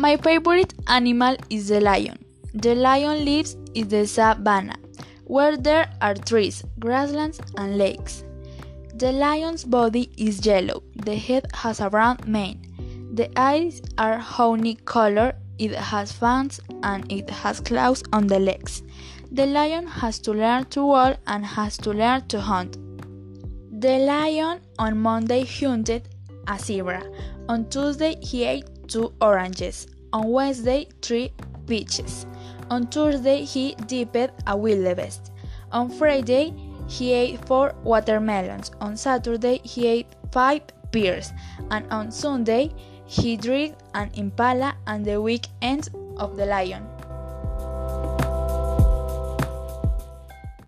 My favorite animal is the lion. The lion lives in the savannah, where there are trees, grasslands, and lakes. The lion's body is yellow. The head has a brown mane. The eyes are honey color. It has fangs and it has claws on the legs. The lion has to learn to walk and has to learn to hunt. The lion on Monday hunted a zebra. On Tuesday, he ate two oranges. On Wednesday, three peaches. On Thursday, he dipped a wildebeest. On Friday, he ate four watermelons. On Saturday, he ate five pears. And on Sunday, he drank an impala and the week ends of the lion.